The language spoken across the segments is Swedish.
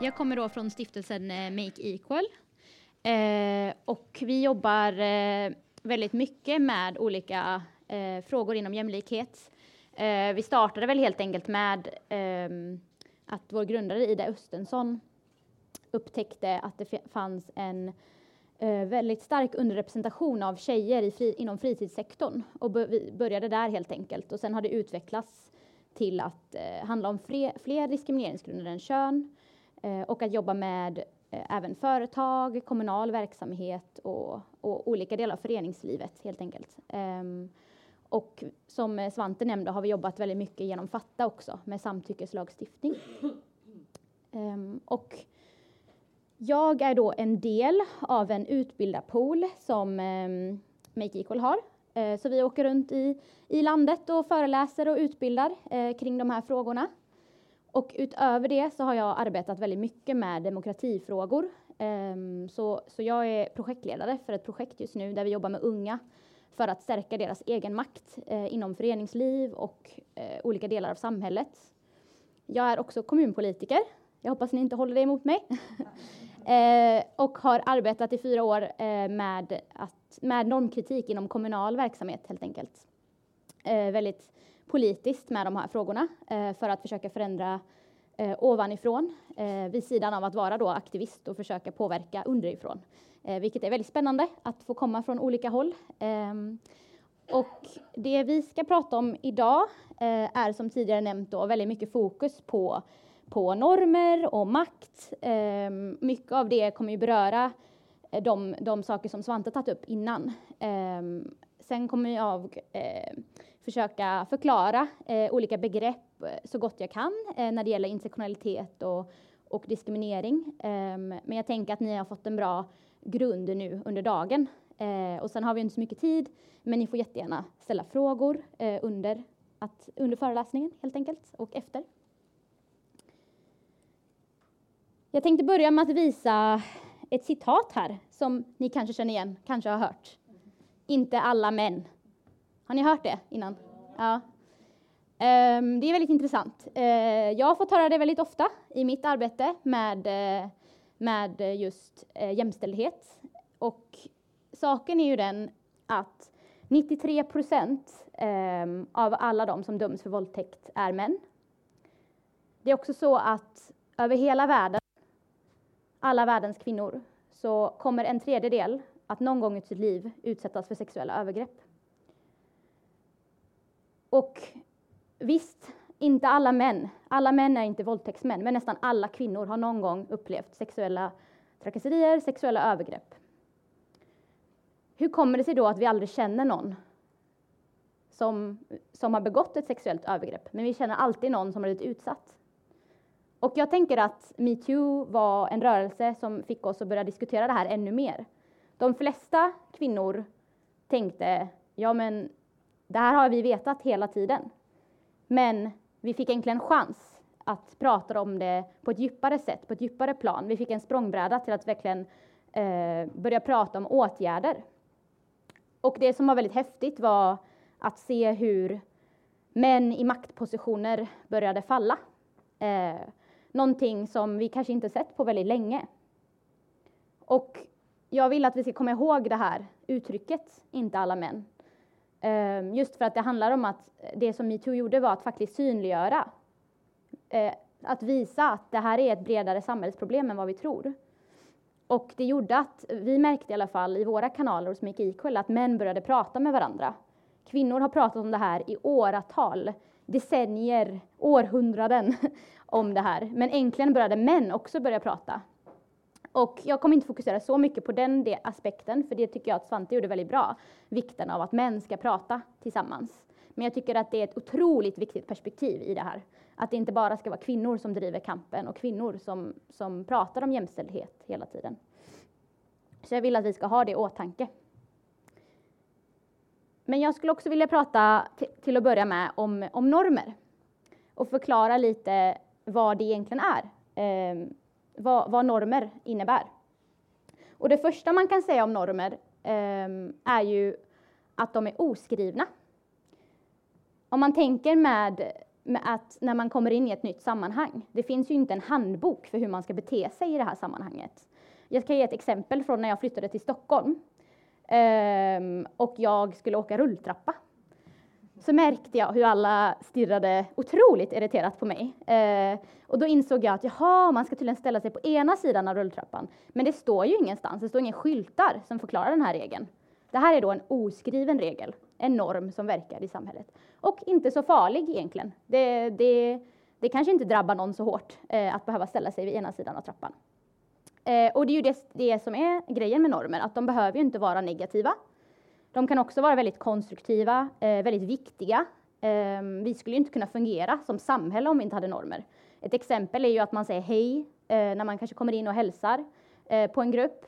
Jag kommer då från stiftelsen eh, Make Equal. Eh, och vi jobbar eh, väldigt mycket med olika eh, frågor inom jämlikhet. Eh, vi startade väl helt enkelt med eh, att vår grundare Ida Östensson upptäckte att det fanns en eh, väldigt stark underrepresentation av tjejer i fri, inom fritidssektorn och vi började där helt enkelt och sen har det utvecklats till att eh, handla om fler, fler diskrimineringsgrunder än kön eh, Eh, och att jobba med eh, även företag, kommunal verksamhet och, och, olika delar av föreningslivet helt enkelt. Ehm, och som Svante nämnde har vi jobbat väldigt mycket genom Fatta också med samtyckeslagstiftning. Ehm, och jag är då en del av en utbildarpool som um, Make Equal har. Eh, så vi åker runt i, i landet och föreläser och utbildar kring de här frågorna. Och utöver det så har jag arbetat väldigt mycket med demokratifrågor. Um, så, så jag är projektledare för ett projekt just nu där vi jobbar med unga för att stärka deras egen makt uh, inom föreningsliv och olika delar av samhället. Jag är också kommunpolitiker. Jag hoppas ni inte håller det emot mig. Eh, och har arbetat i fyra år eh, med, att, med normkritik inom kommunal verksamhet helt enkelt. Eh, väldigt politiskt med de här frågorna eh, för att försöka förändra eh, ovanifrån eh, vid sidan av att vara då aktivist och försöka påverka underifrån. Eh, vilket är väldigt spännande att få komma från olika håll. Eh, och det vi ska prata om idag eh, är som tidigare nämnt då väldigt mycket fokus på på normer och makt. Ehm, mycket av det kommer ju beröra eh, de, de saker som Svante tagit upp innan. Ehm, sen kommer jag eh, försöka förklara eh, olika begrepp eh, så gott jag kan eh, när det gäller intersektionalitet och, och diskriminering. Ehm, men jag tänker att ni har fått en bra grund nu under dagen. Eh, och sen har vi inte så mycket tid, men ni får jättegärna ställa frågor under, att, under föreläsningen helt enkelt och efter. Jag tänkte börja med att visa ett citat här som ni kanske känner igen, kanske har hört. Inte alla män. Har ni hört det innan? Ja. Um, det är väldigt intressant. Uh, jag har fått höra det väldigt ofta i mitt arbete med, uh, med just uh, jämställdhet. Och saken är ju den att 93 procent um, av alla de som döms för våldtäkt är män. Det är också så att över hela världen alla världens kvinnor så kommer en tredjedel att någon gång i sitt liv utsättas för sexuella övergrepp. Och visst, inte alla män, alla män är inte våldtäktsmän, men nästan alla kvinnor har någon gång upplevt sexuella trakasserier, sexuella övergrepp. Hur kommer det sig då att vi aldrig känner någon som, som har begått ett sexuellt övergrepp, men vi känner alltid någon som har blivit utsatt? Och jag tänker att metoo var en rörelse som fick oss att börja diskutera det här ännu mer. De flesta kvinnor tänkte, ja men det här har vi vetat hela tiden. Men vi fick äntligen chans att prata om det på ett djupare sätt, på ett djupare plan. Vi fick en språngbräda till att verkligen eh, börja prata om åtgärder. Och det som var väldigt häftigt var att se hur män i maktpositioner började falla. Eh, någonting som vi kanske inte sett på väldigt länge. Och jag vill att vi ska komma ihåg det här uttrycket, inte alla män. Ehm, just för att det handlar om att det som metoo gjorde var att faktiskt synliggöra. Eh, att visa att det här är ett bredare samhällsproblem än vad vi tror. Och det gjorde att vi märkte i alla fall i våra kanaler hos Make Equal att män började prata med varandra. Kvinnor har pratat om det här i åratal, decennier, århundraden om det här. Men äntligen började män också börja prata. Och jag kommer inte fokusera så mycket på den aspekten, för det tycker jag att Svante gjorde väldigt bra. Vikten av att män ska prata tillsammans. Men jag tycker att det är ett otroligt viktigt perspektiv i det här. Att det inte bara ska vara kvinnor som driver kampen och kvinnor som, som pratar om jämställdhet hela tiden. Så jag vill att vi ska ha det i åtanke. Men jag skulle också vilja prata till att börja med om, om normer och förklara lite vad det egentligen är, eh, vad, vad, normer innebär. Och det första man kan säga om normer eh, är ju att de är oskrivna. Om man tänker med, med att när man kommer in i ett nytt sammanhang, det finns ju inte en handbok för hur man ska bete sig i det här sammanhanget. Jag ska ge ett exempel från när jag flyttade till Stockholm eh, och jag skulle åka rulltrappa. Så märkte jag hur alla stirrade otroligt irriterat på mig. Eh, och då insåg jag att jaha, man ska tydligen ställa sig på ena sidan av rulltrappan. Men det står ju ingenstans, det står inga skyltar som förklarar den här regeln. Det här är då en oskriven regel, en norm som verkar i samhället. Och inte så farlig egentligen. Det, det, det kanske inte drabbar någon så hårt eh, att behöva ställa sig vid ena sidan av trappan. Eh, och det är ju det, det som är grejen med normer, att de behöver ju inte vara negativa. De kan också vara väldigt konstruktiva, eh, väldigt viktiga. Eh, vi skulle inte kunna fungera som samhälle om vi inte hade normer. Ett exempel är ju att man säger hej eh, när man kanske kommer in och hälsar eh, på en grupp.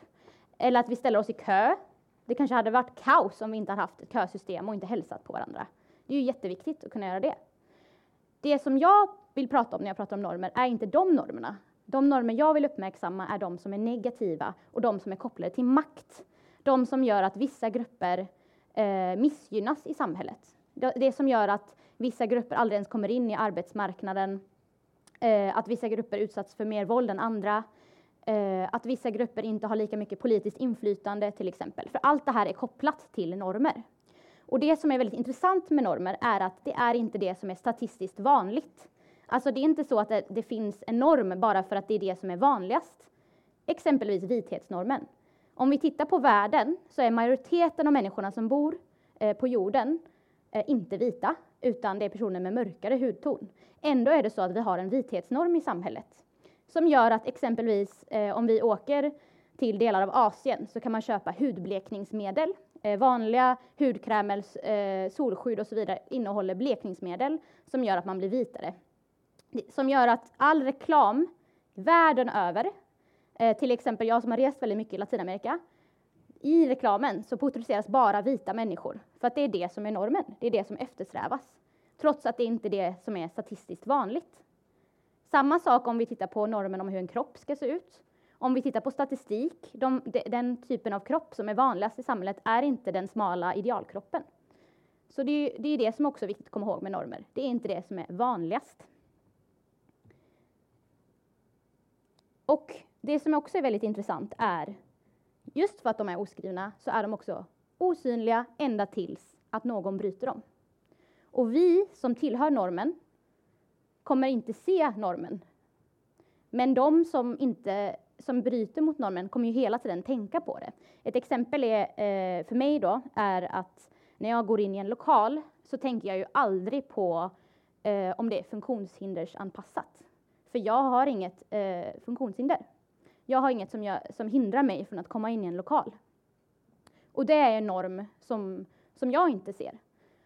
Eller att vi ställer oss i kö. Det kanske hade varit kaos om vi inte hade haft ett kösystem och inte hälsat på varandra. Det är ju jätteviktigt att kunna göra det. Det som jag vill prata om när jag pratar om normer är inte de normerna. De normer jag vill uppmärksamma är de som är negativa och de som är kopplade till makt. De som gör att vissa grupper Eh, missgynnas i samhället. Det, det, som gör att vissa grupper aldrig ens kommer in i arbetsmarknaden, eh, att vissa grupper utsatts för mer våld än andra, eh, att vissa grupper inte har lika mycket politiskt inflytande till exempel. För allt det här är kopplat till normer. Och det som är väldigt intressant med normer är att det är inte det som är statistiskt vanligt. Alltså det är inte så att det, det finns en norm bara för att det är det som är vanligast. Exempelvis vithetsnormen. Om vi tittar på världen så är majoriteten av människorna som bor eh, på jorden eh, inte vita, utan det är personer med mörkare hudton. Ändå är det så att vi har en vithetsnorm i samhället som gör att exempelvis eh, om vi åker till delar av Asien så kan man köpa hudblekningsmedel. vanliga hudkrämer, solskydd och så vidare innehåller blekningsmedel som gör att man blir vitare. Som gör att all reklam världen över Eh, till exempel jag som har rest väldigt mycket i Latinamerika. I reklamen så porträtteras bara vita människor, för att det är det som är normen, det är det som eftersträvas. Trots att det inte är det som är statistiskt vanligt. Samma sak om vi tittar på normen om hur en kropp ska se ut. Om vi tittar på statistik, de, de, den typen av kropp som är vanligast i samhället är inte den smala idealkroppen. Så det är, det är det som också är viktigt att komma ihåg med normer. Det är inte det som är vanligast. Och det som också är väldigt intressant är, just för att de är oskrivna, så är de också osynliga ända tills att någon bryter dem. Och vi som tillhör normen kommer inte se normen. Men de som, inte, som bryter mot normen kommer ju hela tiden tänka på det. Ett exempel är, eh, för mig då, är att när jag går in i en lokal så tänker jag ju aldrig på eh, om det är funktionshindersanpassat. För jag har inget eh, funktionshinder. Jag har inget som, jag, som hindrar mig från att komma in i en lokal. Och det är en norm som, som jag inte ser.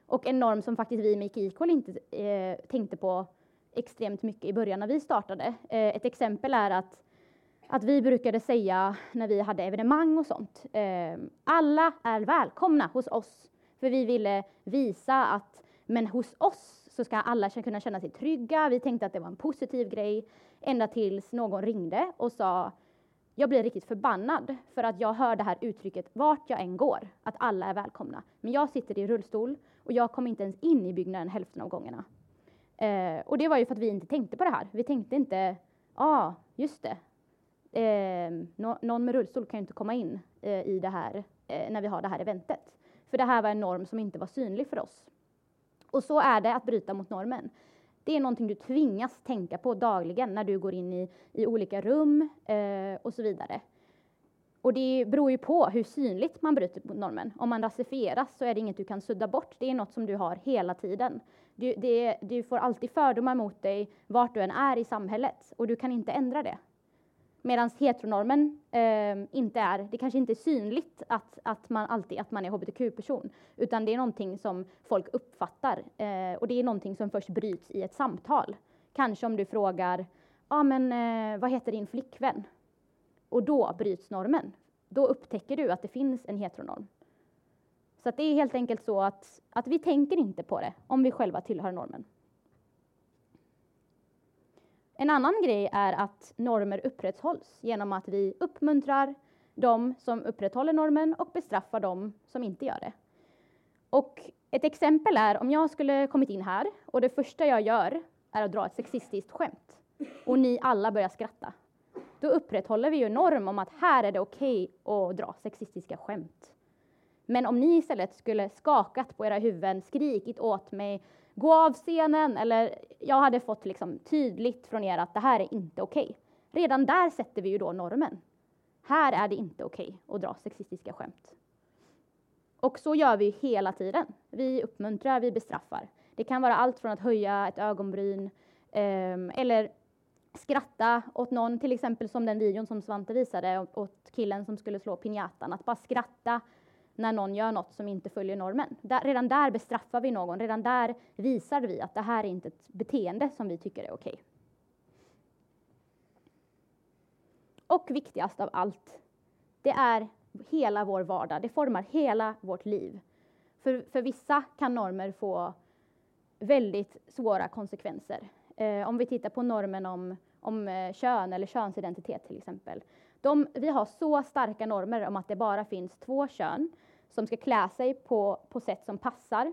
Och en norm som faktiskt vi i Make Equal inte eh, tänkte på extremt mycket i början när vi startade. Eh, ett exempel är att, att vi brukade säga när vi hade evenemang och sånt, eh, alla är välkomna hos oss. För vi ville visa att, men hos oss så ska alla kunna känna sig trygga. Vi tänkte att det var en positiv grej. Ända tills någon ringde och sa jag blir riktigt förbannad för att jag hör det här uttrycket vart jag än går, att alla är välkomna. Men jag sitter i rullstol och jag kom inte ens in i byggnaden hälften av gångerna. Eh, och det var ju för att vi inte tänkte på det här. Vi tänkte inte, ja, ah, just det. Eh, no någon med rullstol kan ju inte komma in eh, i det här eh, när vi har det här eventet. För det här var en norm som inte var synlig för oss. Och så är det att bryta mot normen. Det är någonting du tvingas tänka på dagligen när du går in i, i olika rum eh, och så vidare. Och det beror ju på hur synligt man bryter mot normen. Om man rasifieras så är det inget du kan sudda bort. Det är något som du har hela tiden. Du, det, du får alltid fördomar mot dig vart du än är i samhället och du kan inte ändra det. Medan heteronormen eh, inte är, det kanske inte är synligt att, att man alltid att man är hbtq-person, utan det är någonting som folk uppfattar. Eh, och det är någonting som först bryts i ett samtal. Kanske om du frågar, ja ah, men eh, vad heter din flickvän? Och då bryts normen. Då upptäcker du att det finns en heteronorm. Så det är helt enkelt så att, att vi tänker inte på det om vi själva tillhör normen. En annan grej är att normer upprätthålls genom att vi uppmuntrar de som upprätthåller normen och bestraffar de som inte gör det. Och ett exempel är om jag skulle kommit in här och det första jag gör är att dra ett sexistiskt skämt och ni alla börjar skratta. Då upprätthåller vi ju norm om att här är det okej okay att dra sexistiska skämt. Men om ni istället skulle skakat på era huvuden, skrikit åt mig, gå av scenen eller jag hade fått liksom tydligt från er att det här är inte okej. Okay. Redan där sätter vi ju då normen. Här är det inte okej okay att dra sexistiska skämt. Och så gör vi hela tiden. Vi uppmuntrar, vi bestraffar. Det kan vara allt från att höja ett ögonbryn eh, eller skratta åt någon, till exempel som den videon som Svante visade åt killen som skulle slå pinjatan. Att bara skratta när någon gör något som inte följer normen. Där, redan där bestraffar vi någon, redan där visar vi att det här är inte ett beteende som vi tycker är okej. Och viktigast av allt, det är hela vår vardag, det formar hela vårt liv. För, för vissa kan normer få väldigt svåra konsekvenser. Eh, om vi tittar på normen om, om eh, kön eller könsidentitet till exempel. De, vi har så starka normer om att det bara finns två kön som ska klä sig på, på sätt som passar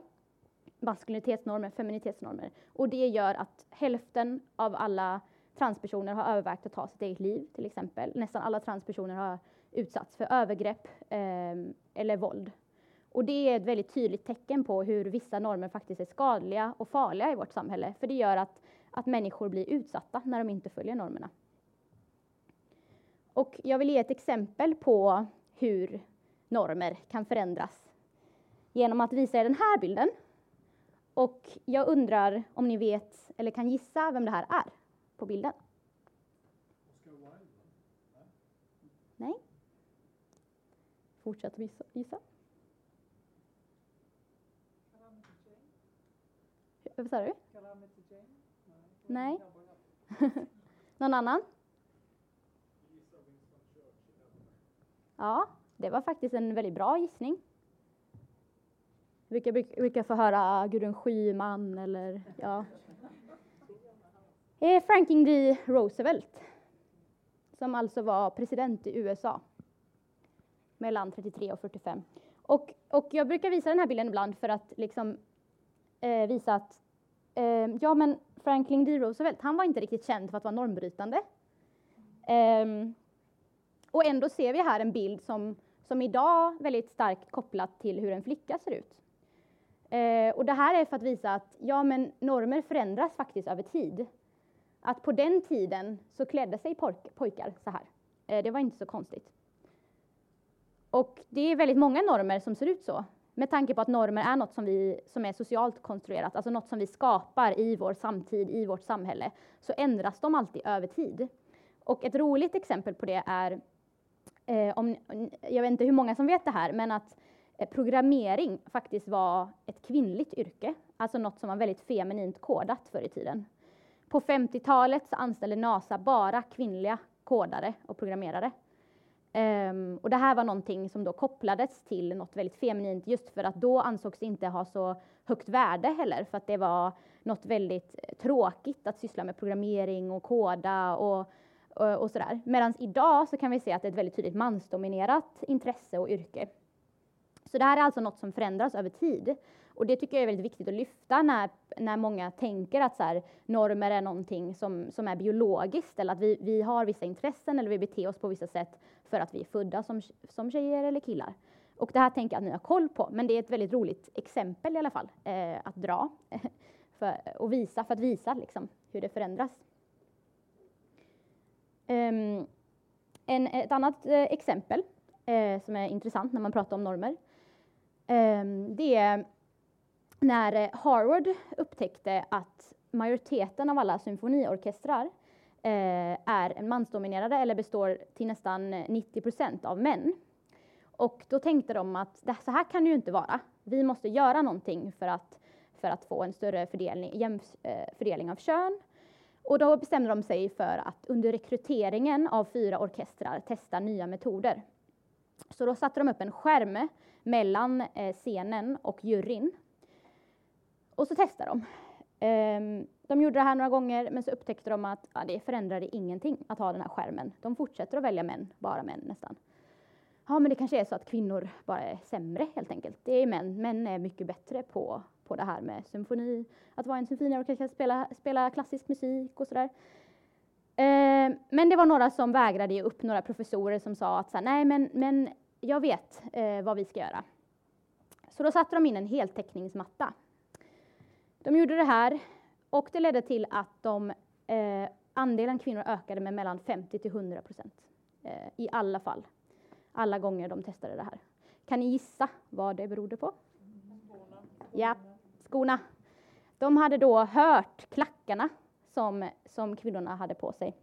maskulinitetsnormer, feminitetsnormer. Och det gör att hälften av alla transpersoner har övervägt att ta sitt eget liv till exempel. Nästan alla transpersoner har utsatts för övergrepp eh, eller våld. Och det är ett väldigt tydligt tecken på hur vissa normer faktiskt är skadliga och farliga i vårt samhälle. För det gör att, att människor blir utsatta när de inte följer normerna. Och jag vill ge ett exempel på hur normer kan förändras genom att visa er den här bilden. Och jag undrar om ni vet eller kan gissa vem det här är på bilden? Nej. Fortsätt gissa. Vad sa du? Nej. Någon annan? Ja, det var faktiskt en väldigt bra gissning. Vilka brukar, få höra Gudrun Schyman eller ja. Eh, Franklin D. Roosevelt, som alltså var president i USA mellan 33 och 45. Och, och jag brukar visa den här bilden ibland för att liksom, eh, visa att eh, ja, men Franklin D. Roosevelt, han var inte riktigt känd för att vara normbrytande. Um, och ändå ser vi här en bild som, som idag väldigt starkt kopplat till hur en flicka ser ut. Eh, och det här är för att visa att ja, men normer förändras faktiskt över tid. Att på den tiden så klädde sig pojkar så här. Eh, det var inte så konstigt. Och det är väldigt många normer som ser ut så. Med tanke på att normer är något som, vi, som är socialt konstruerat, alltså något som vi skapar i vår samtid, i vårt samhälle, så ändras de alltid över tid. Och ett roligt exempel på det är, eh, om, eh, jag vet inte hur många som vet det här, men att eh, programmering faktiskt var ett kvinnligt yrke, alltså något som var väldigt feminint kodat förr i tiden. På 50-talet så anställde NASA bara kvinnliga kodare och programmerare. Um, och det här var någonting som då kopplades till något väldigt feminint just för att då ansågs det inte ha så högt värde heller för att det var något väldigt eh, tråkigt att syssla med programmering och koda och, och, och sådär. Medan idag så kan vi se att det är ett väldigt tydligt mansdominerat intresse och yrke. Så det här är alltså något som förändras över tid. Och det tycker jag är väldigt viktigt att lyfta när, när många tänker att så här, normer är någonting som, som är biologiskt eller att vi, vi har vissa intressen eller vi beter oss på vissa sätt för att vi är födda som, som tjejer eller killar. Och det här tänker jag att ni har koll på, men det är ett väldigt roligt exempel i alla fall eh, att dra för, och visa, för att visa liksom, hur det förändras. Ehm, en, ett annat eh, exempel eh, som är intressant när man pratar om normer, ehm, det är när eh, Harvard upptäckte att majoriteten av alla symfoniorkestrar är mansdominerade eller består till nästan 90 procent av män. Och då tänkte de att så här kan det ju inte vara. Vi måste göra någonting för att, för att få en större fördelning, jämf, fördelning av kön. Och då bestämde de sig för att under rekryteringen av fyra orkestrar testa nya metoder. Så då satte de upp en skärm mellan eh, scenen och juryn och så testade de. Ehm, de gjorde det här några gånger, men så upptäckte de att ja, det förändrade ingenting att ha den här skärmen. De fortsätter att välja män, bara män nästan. ja men det kanske är så att kvinnor bara är sämre helt enkelt. Det är män, män är mycket bättre på, på det här med symfoni, att vara en symfoniorkester, spela, spela klassisk musik och sådär. Eh, men det var några som vägrade ge upp, några professorer som sa att så här, nej men, men jag vet eh, vad vi ska göra. Så då satte de in en heltäckningsmatta. De gjorde det här och det ledde till att de, eh, andelen kvinnor ökade med mellan 50 till 100 procent i alla fall. Alla gånger de testade det här. Kan ni gissa vad det berodde på? Ja, skorna. De hade då hört klackarna som, som kvinnorna hade på sig.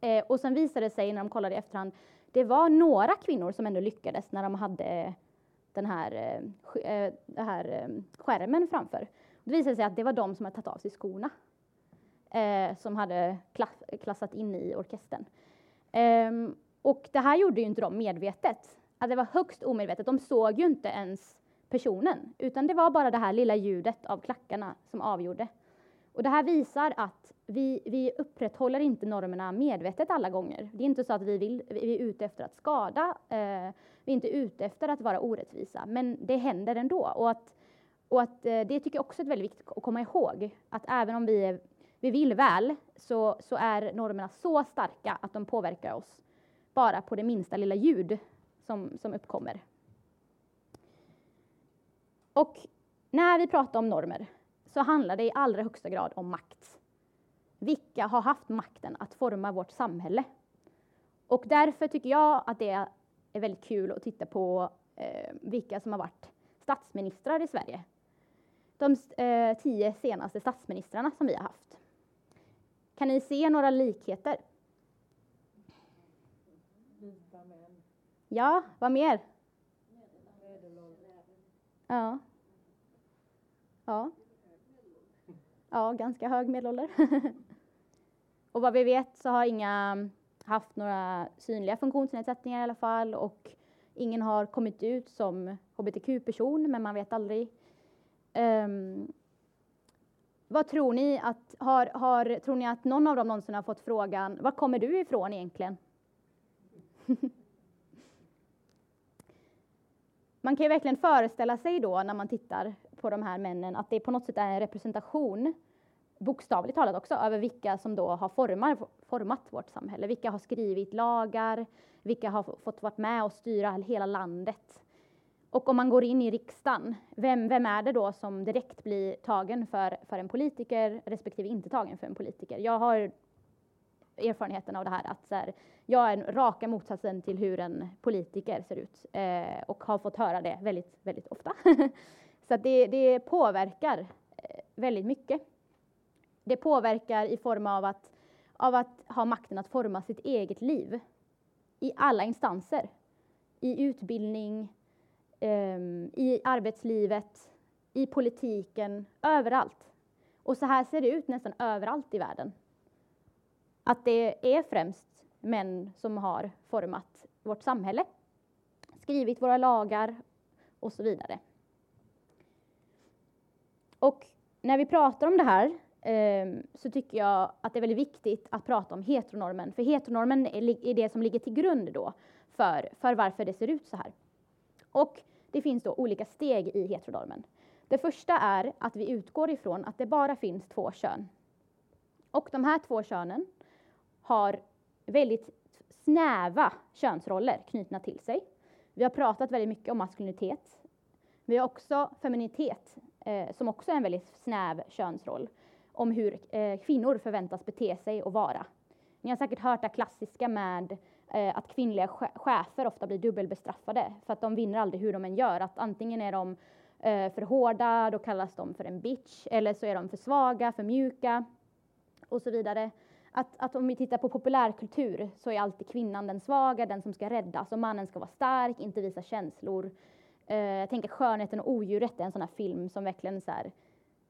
Eh, och sen visade det sig när de kollade i efterhand, det var några kvinnor som ändå lyckades när de hade eh, den här, eh, eh den här eh, skärmen framför. Det visade sig att det var de som hade tagit av sig skorna. Eh, som hade klass, klassat in i orkestern. Ehm, och det här gjorde ju inte de medvetet. Att det var högst omedvetet. De såg ju inte ens personen, utan det var bara det här lilla ljudet av klackarna som avgjorde. Och det här visar att vi, vi upprätthåller inte normerna medvetet alla gånger. Det är inte så att vi, vill, vi är ute efter att skada, eh, vi är inte ute efter att vara orättvisa, men det händer ändå. Och, att, och att, eh, det tycker jag också är väldigt viktigt att komma ihåg, att även om vi, är, vi vill väl, så, så är normerna så starka att de påverkar oss bara på det minsta lilla ljud som, som uppkommer. Och när vi pratar om normer så handlar det i allra högsta grad om makt. Vilka har haft makten att forma vårt samhälle? Och därför tycker jag att det är väldigt kul att titta på eh, vilka som har varit statsministrar i Sverige. De eh, tio senaste statsministrarna som vi har haft. Kan ni se några likheter? Ja, vad mer? Ja. Ja. Ja, ganska hög medelålder. och vad vi vet så har inga haft några synliga funktionsnedsättningar i alla fall och ingen har kommit ut som hbtq-person, men man vet aldrig. Um, vad tror ni att, har, har, tror ni att någon av dem någonsin har fått frågan, var kommer du ifrån egentligen? man kan ju verkligen föreställa sig då när man tittar på de här männen att det på något sätt är en representation, bokstavligt talat också, över vilka som då har formar, format vårt samhälle. Vilka har skrivit lagar, vilka har fått vara med och styra hela landet. Och om man går in i riksdagen, vem, vem är det då som direkt blir tagen för, för en politiker respektive inte tagen för en politiker? Jag har erfarenheten av det här att så här, jag är raka motsatsen till hur en politiker ser ut eh, och har fått höra det väldigt, väldigt ofta. så det, det påverkar eh, väldigt mycket. Det påverkar i form av att, av att ha makten att forma sitt eget liv i alla instanser. I utbildning, eh, i arbetslivet, i politiken, överallt. Och så här ser det ut nästan överallt i världen att det är främst män som har format vårt samhälle, skrivit våra lagar och så vidare. Och när vi pratar om det här ehm, så tycker jag att det är väldigt viktigt att prata om heteronormen, för heteronormen är det som ligger till grund då för, för varför det ser ut så här. Och det finns då olika steg i heteronormen. Det första är att vi utgår ifrån att det bara finns två kön. Och de här två könen har väldigt snäva könsroller knutna till sig. Vi har pratat väldigt mycket om maskulinitet. Vi har också feminitet, eh, som också är en väldigt snäv könsroll, om hur eh, kvinnor förväntas bete sig och vara. Ni har säkert hört det klassiska med eh, att kvinnliga chefer ofta blir dubbelbestraffade för att de vinner aldrig hur de än gör. Att antingen är de eh, för hårda, då kallas de för en bitch, eller så är de för svaga, för mjuka och så vidare att, att om vi tittar på populärkultur så är alltid kvinnan den svaga, den som ska räddas och mannen ska vara stark, inte visa känslor. Uh, jag tänker Skönheten och odjuret är en sån här film som verkligen så här,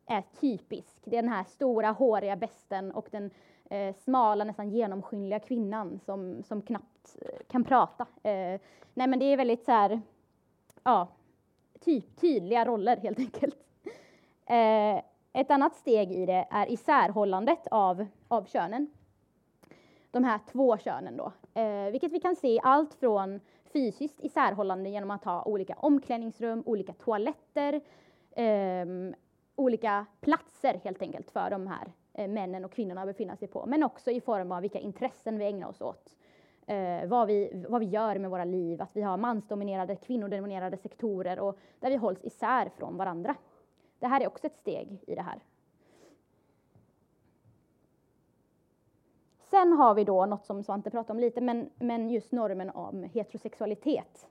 är typisk. Det är den här stora håriga besten och den uh, smala, nästan genomskinliga kvinnan som, som knappt uh, kan prata. nej men det är väldigt så här, ja, typ, tydliga roller helt enkelt. Ett annat steg i det är isärhållandet av, av könen. De här två könen då, eh, vilket vi kan se allt från fysiskt isärhållande genom att ha olika omklädningsrum, olika toaletter, eh, olika platser helt enkelt för de här eh, männen och kvinnorna att befinna sig på. Men också i form av vilka intressen vi ägnar oss åt. Eh, vad, vi, vad vi gör med våra liv, att vi har mansdominerade, kvinnodominerade sektorer och där vi hålls isär från varandra. Det här är också ett steg i det här. Sen har vi då något som Svante pratade om lite, men, men just normen om heterosexualitet.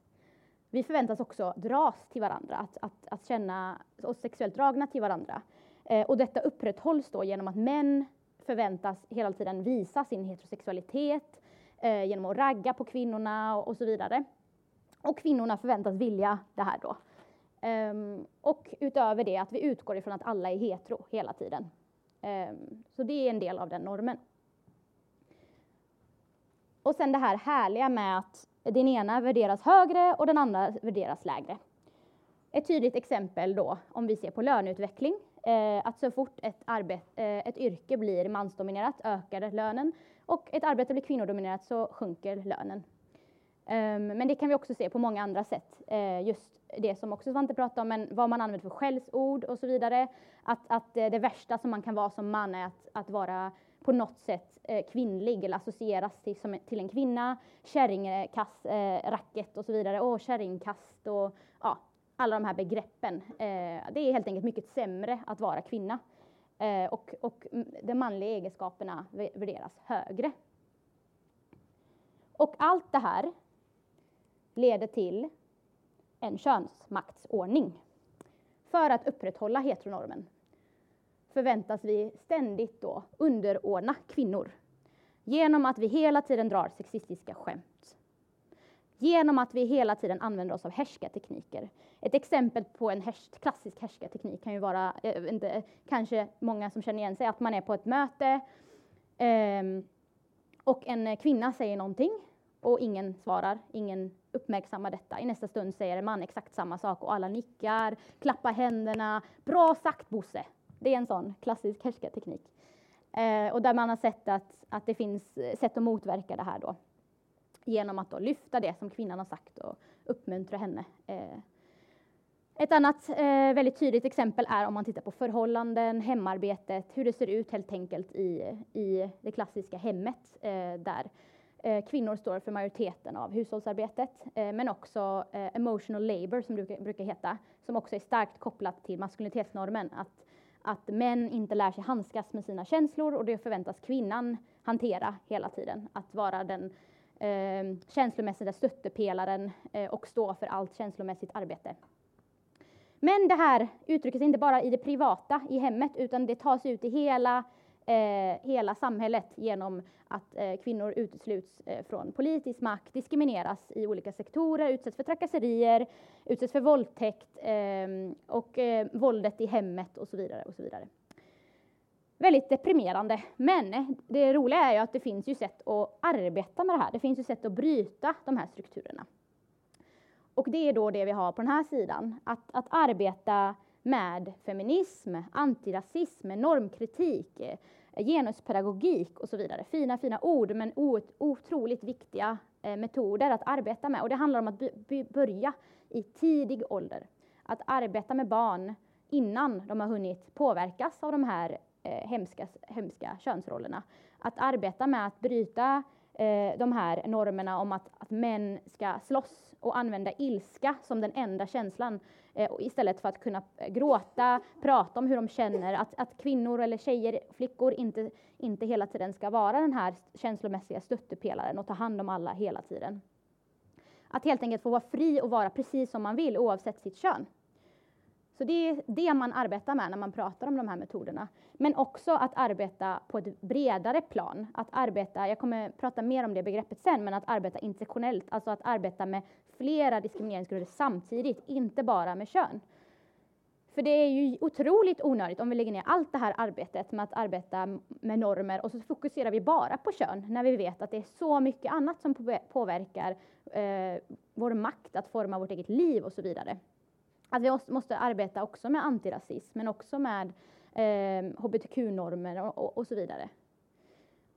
Vi förväntas också dras till varandra, att, att, att känna oss sexuellt dragna till varandra. Eh, och detta upprätthålls då genom att män förväntas hela tiden visa sin heterosexualitet, eh, genom att ragga på kvinnorna och, och, så vidare. Och kvinnorna förväntas vilja det här då. Um, och utöver det att vi utgår ifrån att alla är hetero hela tiden. Um, så det är en del av den normen. Och sen det här härliga med att den ena värderas högre och den andra värderas lägre. Ett tydligt exempel då, om vi ser på löneutveckling, eh, att så fort ett, arbete, eh, ett yrke blir mansdominerat ökar lönen och ett arbete blir kvinnodominerat så sjunker lönen. Um, men det kan vi också se på många andra sätt. Eh, just det som också Svante pratade om, men vad man använder för skällsord och så vidare. Att, att eh, det värsta som man kan vara som man är att, att vara på något sätt eh, kvinnlig eller associeras till, som, till en kvinna. Kärringkast, eh, racket och så vidare. Och kärringkast och ja, alla de här begreppen. Eh, det är helt enkelt mycket sämre att vara kvinna. Eh, och, och de manliga egenskaperna värderas högre. Och allt det här leder till en könsmaktsordning. För att upprätthålla heteronormen förväntas vi ständigt då underordna kvinnor genom att vi hela tiden drar sexistiska skämt. Genom att vi hela tiden använder oss av härskartekniker. Ett exempel på en härs klassisk härskarteknik kan ju vara, eh, inte, kanske många som känner igen sig, att man är på ett möte eh, och en kvinna säger någonting och ingen svarar, ingen uppmärksammar detta. I nästa stund säger en man exakt samma sak och alla nickar, klappar händerna. Bra sagt Bosse! Det är en sån klassisk härskarteknik. Eh, och där man har sett att, att det finns sätt att motverka det här då. Genom att då lyfta det som kvinnan har sagt och uppmuntra henne. Eh. Ett annat eh, väldigt tydligt exempel är om man tittar på förhållanden, hemarbetet, hur det ser ut helt enkelt i, i det klassiska hemmet eh, där eh, kvinnor står för majoriteten av hushållsarbetet, eh, men också eh, emotional labor som det brukar heta, som också är starkt kopplat till maskulinitetsnormen. Att, att män inte lär sig handskas med sina känslor och det förväntas kvinnan hantera hela tiden. Att vara den eh, känslomässiga stöttepelaren eh, och stå för allt känslomässigt arbete. Men det här uttrycks inte bara i det privata, i hemmet, utan det tas ut i hela eh, hela samhället genom att eh, kvinnor utesluts eh, från politisk makt, diskrimineras i olika sektorer, utsätts för trakasserier, utsätts för våldtäkt ehm, och eh, våldet i hemmet och så vidare. Och så vidare. Väldigt deprimerande. Men det roliga är ju att det finns ju sätt att arbeta med det här. Det finns ju sätt att bryta de här strukturerna. Och det är då det vi har på den här sidan, att, att arbeta med feminism, antirasism, normkritik, eh, genuspedagogik och så vidare. Fina, fina ord, men otroligt viktiga eh, metoder att arbeta med. Och det handlar om att börja i tidig ålder. Att arbeta med barn innan de har hunnit påverkas av de här eh, hemska, hemska könsrollerna. Att arbeta med att bryta eh, de här normerna om att, att män ska slåss och använda ilska som den enda känslan eh, istället för att kunna eh, gråta, prata om hur de känner, att, att kvinnor eller tjejer, flickor inte, inte hela tiden ska vara den här känslomässiga stöttepelaren och ta hand om alla hela tiden. Att helt enkelt få vara fri och vara precis som man vill oavsett sitt kön. Så det är det man arbetar med när man pratar om de här metoderna. Men också att arbeta på ett bredare plan. Att arbeta, jag kommer prata mer om det begreppet sen, men att arbeta intersektionellt, alltså att arbeta med flera diskrimineringsgrunder samtidigt, inte bara med kön. För det är ju otroligt onödigt om vi lägger ner allt det här arbetet med att arbeta med normer och så fokuserar vi bara på kön när vi vet att det är så mycket annat som påverkar eh, vår makt att forma vårt eget liv och så vidare. Att vi måste arbeta också med antirasism, men också med eh, hbtq-normer och, och, och, så vidare.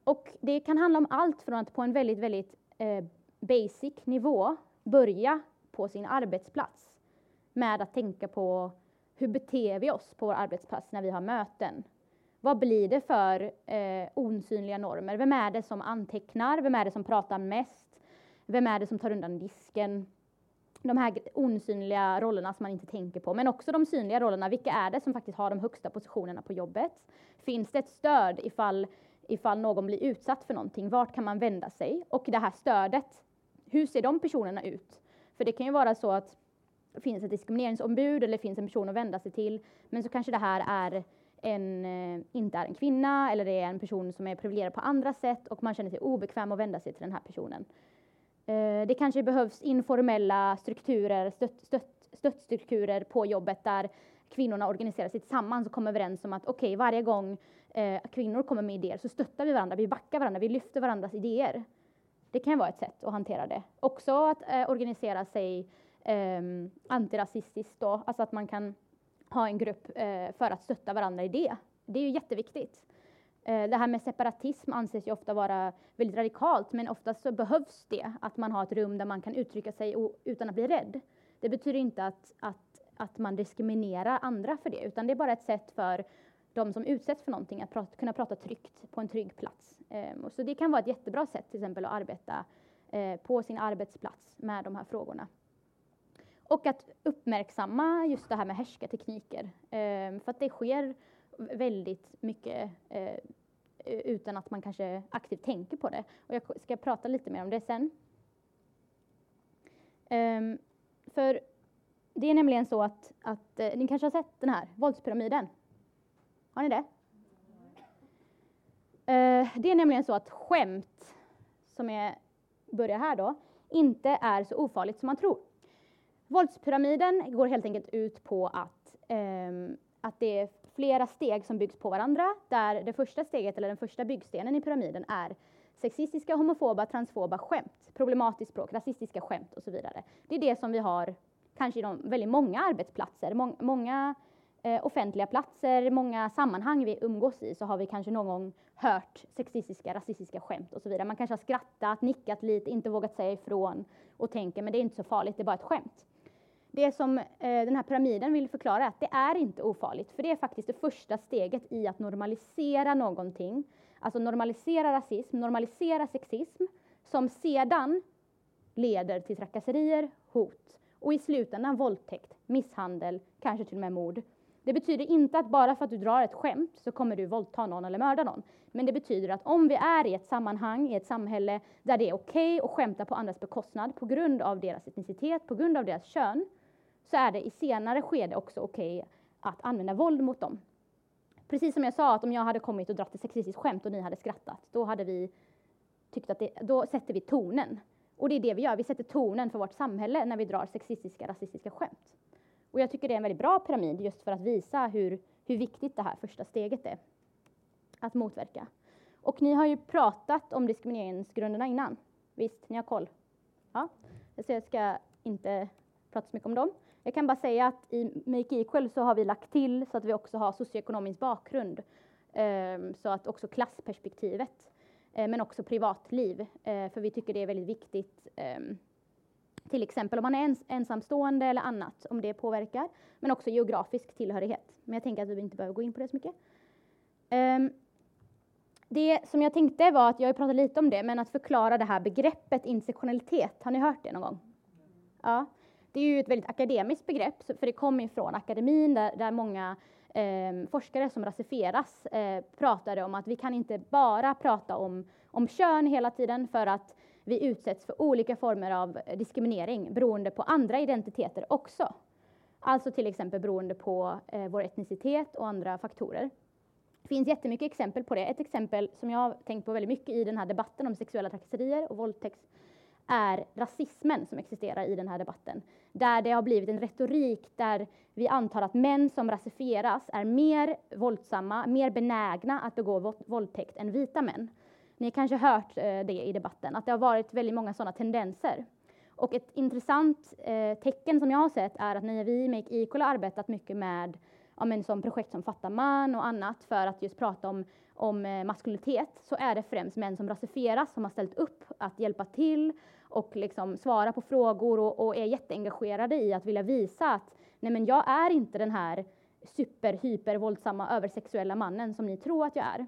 Och det kan handla om allt från att på en väldigt, väldigt eh, basic nivå börja på sin arbetsplats med att tänka på hur beter vi oss på vår arbetsplats när vi har möten? Vad blir det för eh, osynliga normer? Vem är det som antecknar? Vem är det som pratar mest? Vem är det som tar undan disken? De här osynliga rollerna som man inte tänker på, men också de synliga rollerna. Vilka är det som faktiskt har de högsta positionerna på jobbet? Finns det ett stöd ifall, ifall någon blir utsatt för någonting? Vart kan man vända sig? Och det här stödet, hur ser de personerna ut? För det kan ju vara så att det finns ett diskrimineringsombud eller finns en person att vända sig till, men så kanske det här är en, eh, inte är en kvinna eller det är en person som är privilegierad på andra sätt och man känner sig obekväm att vända sig till den här personen. Eh, det kanske behövs informella strukturer, stött, stött, stöttstrukturer på jobbet där kvinnorna organiserar sig tillsammans och kommer överens om att okej, okay, varje gång eh, kvinnor kommer med idéer så stöttar vi varandra, vi backar varandra, vi lyfter varandras idéer. Det kan vara ett sätt att hantera det. Också att eh, organisera sig eh, antirasistiskt då, alltså att man kan ha en grupp eh, för att stötta varandra i det. Det är ju jätteviktigt. Eh, det här med separatism anses ju ofta vara väldigt radikalt, men oftast så behövs det att man har ett rum där man kan uttrycka sig utan att bli rädd. Det betyder inte att, att, att man diskriminerar andra för det, utan det är bara ett sätt för de som utsätts för någonting att prata, kunna prata tryggt på en trygg plats. Ehm, så det kan vara ett jättebra sätt till exempel att arbeta eh, på sin arbetsplats med de här frågorna. Och att uppmärksamma just det här med härskartekniker. Ehm, för att det sker väldigt mycket eh, utan att man kanske aktivt tänker på det. Och jag ska prata lite mer om det sen. Um, för det är nämligen så att, att eh, ni kanske har sett den här våldspyramiden? Har ni det? Uh, det är nämligen så att skämt, som är, börjar här då, inte är så ofarligt som man tror. Våldspyramiden går helt enkelt ut på att, um, att det är flera steg som byggs på varandra, där det första steget, eller den första byggstenen i pyramiden, är sexistiska, homofoba, transfoba skämt, problematiskt språk, rasistiska skämt och så vidare. Det är det som vi har kanske inom väldigt många arbetsplatser, må många eh, offentliga platser, många sammanhang vi umgås i, så har vi kanske någon gång hört sexistiska, rasistiska skämt och så vidare. Man kanske har skrattat, nickat lite, inte vågat säga ifrån och tänker, men det är inte så farligt, det är bara ett skämt. Det som eh, den här pyramiden vill förklara är att det är inte ofarligt, för det är faktiskt det första steget i att normalisera någonting. Alltså normalisera rasism, normalisera sexism, som sedan leder till trakasserier, hot och i slutändan våldtäkt, misshandel, kanske till och med mord. Det betyder inte att bara för att du drar ett skämt så kommer du våldta någon eller mörda någon. Men det betyder att om vi är i ett sammanhang, i ett samhälle där det är okej okay att skämta på andras bekostnad på grund av deras etnicitet, på grund av deras kön, så är det i senare skede också okej okay att använda våld mot dem. Precis som jag sa, att om jag hade kommit och dragit ett sexistiskt skämt och ni hade skrattat, då hade vi tyckt att det, då sätter vi tonen. Och det är det vi gör, vi sätter tonen för vårt samhälle när vi drar sexistiska, rasistiska skämt. Och jag tycker det är en väldigt bra pyramid just för att visa hur, hur viktigt det här första steget är. Att motverka. Och ni har ju pratat om diskrimineringsgrunderna innan. Visst, ni har koll? Ja, så jag ska inte prata så mycket om dem. Jag kan bara säga att i Make Equal så har vi lagt till så att vi också har socioekonomisk bakgrund. Ehm, så att också klassperspektivet, eh, men också privatliv. Eh, för vi tycker det är väldigt viktigt ehm, till exempel om man är ensamstående eller annat, om det påverkar. Men också geografisk tillhörighet. Men jag tänker att vi inte behöver gå in på det så mycket. Ehm, det som jag tänkte var att, jag har pratat lite om det, men att förklara det här begreppet intersektionalitet. Har ni hört det någon gång? Ja. Det är ju ett väldigt akademiskt begrepp, för det kommer ifrån akademin där, där många eh, forskare som rasifieras eh, pratade om att vi kan inte bara prata om, om kön hela tiden för att vi utsätts för olika former av diskriminering beroende på andra identiteter också. Alltså till exempel beroende på eh, vår etnicitet och andra faktorer. Det finns jättemycket exempel på det. Ett exempel som jag har tänkt på väldigt mycket i den här debatten om sexuella trakasserier och våldtäkt är rasismen som existerar i den här debatten. Där det har blivit en retorik där vi antar att män som rasifieras är mer våldsamma, mer benägna att begå våldtäkt än vita män. Ni har kanske hört eh, det i debatten, att det har varit väldigt många sådana tendenser. Och ett intressant eh, tecken som jag har sett är att när vi i Make Equal har arbetat mycket med ja, men som projekt som Fatta man och annat för att just prata om, om eh, maskulinitet så är det främst män som rasifieras som har ställt upp att hjälpa till och liksom svara på frågor och, och är jätteengagerade i att vilja visa att nej men jag är inte den här super, hyper, våldsamma, översexuella mannen som ni tror att jag är.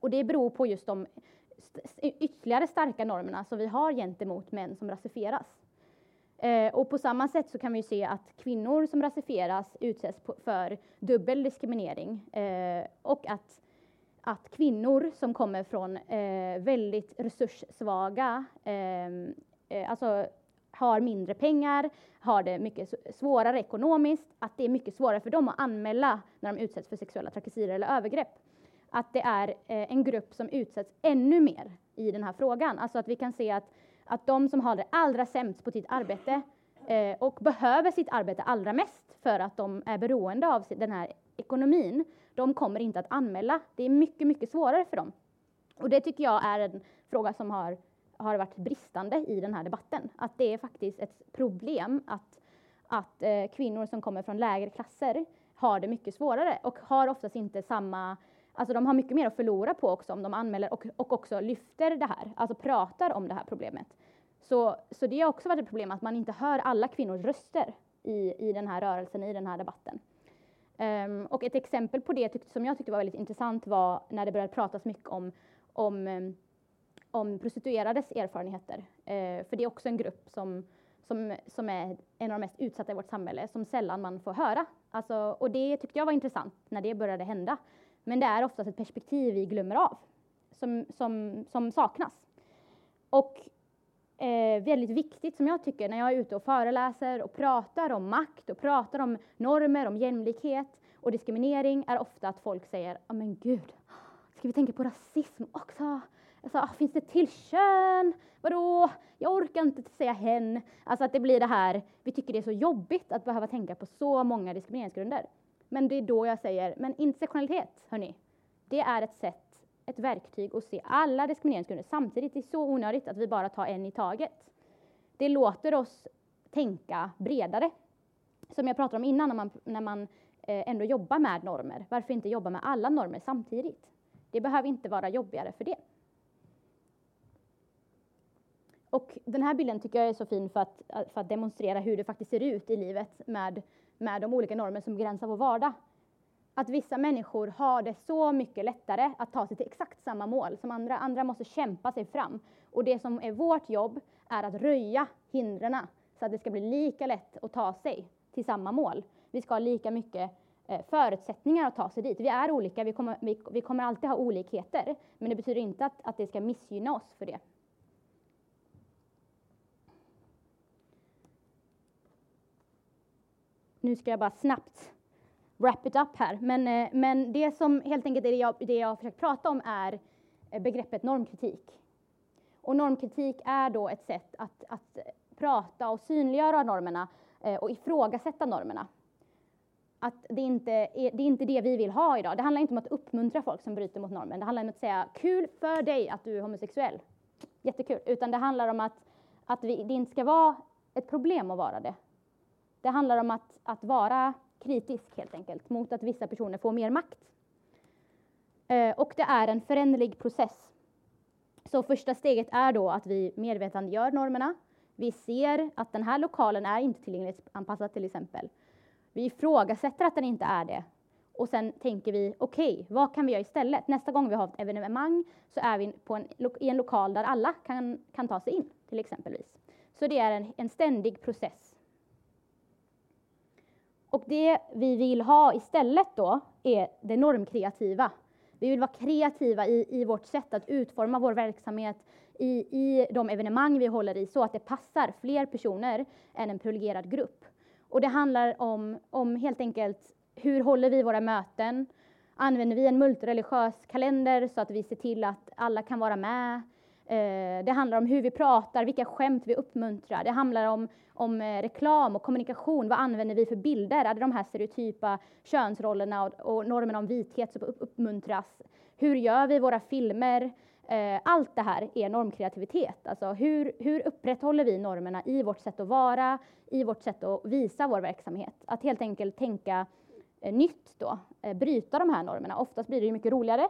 Och det beror på just de ytterligare starka normerna som vi har gentemot män som rasifieras. Eh, och på samma sätt så kan vi se att kvinnor som rasifieras utsätts för dubbel diskriminering eh, och att, att kvinnor som kommer från eh, väldigt resurssvaga, ehm, eh, alltså har mindre pengar, har det mycket svårare ekonomiskt, att det är mycket svårare för dem att anmäla när de utsätts för sexuella trakasserier eller övergrepp. Att det är eh, en grupp som utsätts ännu mer i den här frågan. Alltså att vi kan se att att de som har det allra sämst på sitt arbete eh, och behöver sitt arbete allra mest för att de är beroende av den här ekonomin, de kommer inte att anmäla. Det är mycket, mycket svårare för dem. Och det tycker jag är en fråga som har, har varit bristande i den här debatten. Att det är faktiskt ett problem att, att eh, kvinnor som kommer från lägre klasser har det mycket svårare och har oftast inte samma Alltså de har mycket mer att förlora på också om de anmäler och, och också lyfter det här, alltså pratar om det här problemet. Så, så det har också varit ett problem att man inte hör alla kvinnors röster i, i den här rörelsen, i den här debatten. Um, och ett exempel på det tyck, som jag tyckte var väldigt intressant var när det började pratas mycket om, om, um, om prostituerades erfarenheter. Uh, för det är också en grupp som, som, som är en av de mest utsatta i vårt samhälle, som sällan man får höra. Alltså, och det tyckte jag var intressant när det började hända. Men det är oftast ett perspektiv vi glömmer av, som, som, som saknas. Och eh, väldigt viktigt som jag tycker när jag är ute och föreläser och pratar om makt och pratar om normer, om jämlikhet och diskriminering är ofta att folk säger, ja men gud, ska vi tänka på rasism också? Alltså, oh, finns det till kön? Vadå? Jag orkar inte säga hen. Alltså att det blir det här, vi tycker det är så jobbigt att behöva tänka på så många diskrimineringsgrunder. Men det är då jag säger, men intersektionalitet, hörni, det är ett sätt, ett verktyg att se alla diskrimineringsgrunder samtidigt. Det är så onödigt att vi bara tar en i taget. Det låter oss tänka bredare. Som jag pratade om innan, när man, när man eh, ändå jobbar med normer. Varför inte jobba med alla normer samtidigt? Det behöver inte vara jobbigare för det. Och den här bilden tycker jag är så fin för att, för att demonstrera hur det faktiskt ser ut i livet med med de olika normer som begränsar vår vardag. Att vissa människor har det så mycket lättare att ta sig till exakt samma mål som andra. Andra måste kämpa sig fram. Och det som är vårt jobb är att röja hindren så att det ska bli lika lätt att ta sig till samma mål. Vi ska ha lika mycket eh, förutsättningar att ta sig dit. Vi är olika, vi kommer, vi, vi kommer alltid ha olikheter, men det betyder inte att, att det ska missgynna oss för det. Nu ska jag bara snabbt wrap it up här. Men, eh, men det som helt enkelt är det jag, det jag har försökt prata om är eh, begreppet normkritik. Och normkritik är då ett sätt att, att prata och synliggöra normerna eh, och ifrågasätta normerna. Att det, inte är, det är inte det vi vill ha idag. Det handlar inte om att uppmuntra folk som bryter mot normen. Det handlar om att säga kul för dig att du är homosexuell. Jättekul. Utan det handlar om att, att vi, det inte ska vara ett problem att vara det. Det handlar om att, att vara kritisk helt enkelt mot att vissa personer får mer makt. Eh, och det är en föränderlig process. Så första steget är då att vi medvetandegör normerna. Vi ser att den här lokalen är inte tillgänglighetsanpassad till exempel. Vi ifrågasätter att den inte är det. Och sen tänker vi, okej, okay, vad kan vi göra istället? Nästa gång vi har ett evenemang så är vi på en, i en lokal där alla kan, kan ta sig in, till exempelvis. Så det är en, en ständig process och det vi vill ha istället då är det normkreativa. Vi vill vara kreativa i, i vårt sätt att utforma vår verksamhet i, i de evenemang vi håller i så att det passar fler personer än en privilegierad grupp. Och det handlar om, om helt enkelt hur håller vi våra möten? Använder vi en multireligiös kalender så att vi ser till att alla kan vara med? Eh, det handlar om hur vi pratar, vilka skämt vi uppmuntrar. Det handlar om, om eh, reklam och kommunikation. Vad använder vi för bilder? Är det de här stereotypa könsrollerna och, och normerna om vithet som uppmuntras? Hur gör vi våra filmer? Eh, allt det här är normkreativitet. Alltså hur, hur upprätthåller vi normerna i vårt sätt att vara, i vårt sätt att visa vår verksamhet? Att helt enkelt tänka nytt då, bryta de här normerna. Oftast blir det ju mycket roligare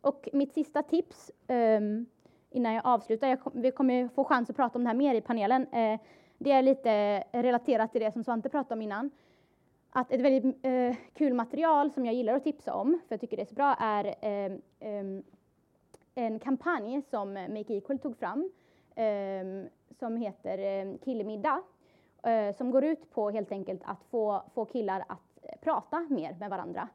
och mitt sista tips um, innan jag avslutar. Jag, vi kommer få chans att prata om det här mer i panelen. Eh, det är lite relaterat till det som Svante pratade om innan. Att ett väldigt eh, kul material som jag gillar att tipsa om, för jag tycker det är så bra, är eh, en kampanj som Make Equal tog fram ehm, som heter eh, Killemiddag. Som går ut på helt enkelt att få, få killar att prata mer med varandra.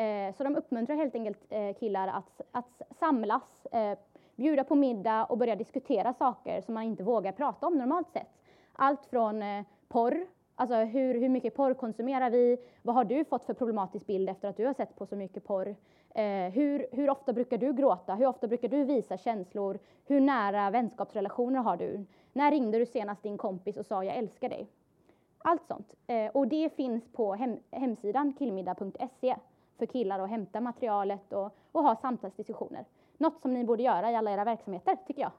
Eh, så de uppmuntrar helt enkelt eh, killar att, att samlas, eh, bjuda på middag och börja diskutera saker som man inte vågar prata om normalt sett. Allt från eh, porr, alltså hur, hur mycket porr konsumerar vi? Vad har du fått för problematisk bild efter att du har sett på så mycket porr? Eh, hur, hur ofta brukar du gråta? Hur ofta brukar du visa känslor? Hur nära vänskapsrelationer har du? När ringde du senast din kompis och sa jag älskar dig? Allt sånt. Eh, och det finns på hem, hemsidan killmiddag.se för killar att hämta materialet och, och ha samtalsdiskussioner. Något som ni borde göra i alla era verksamheter, tycker jag.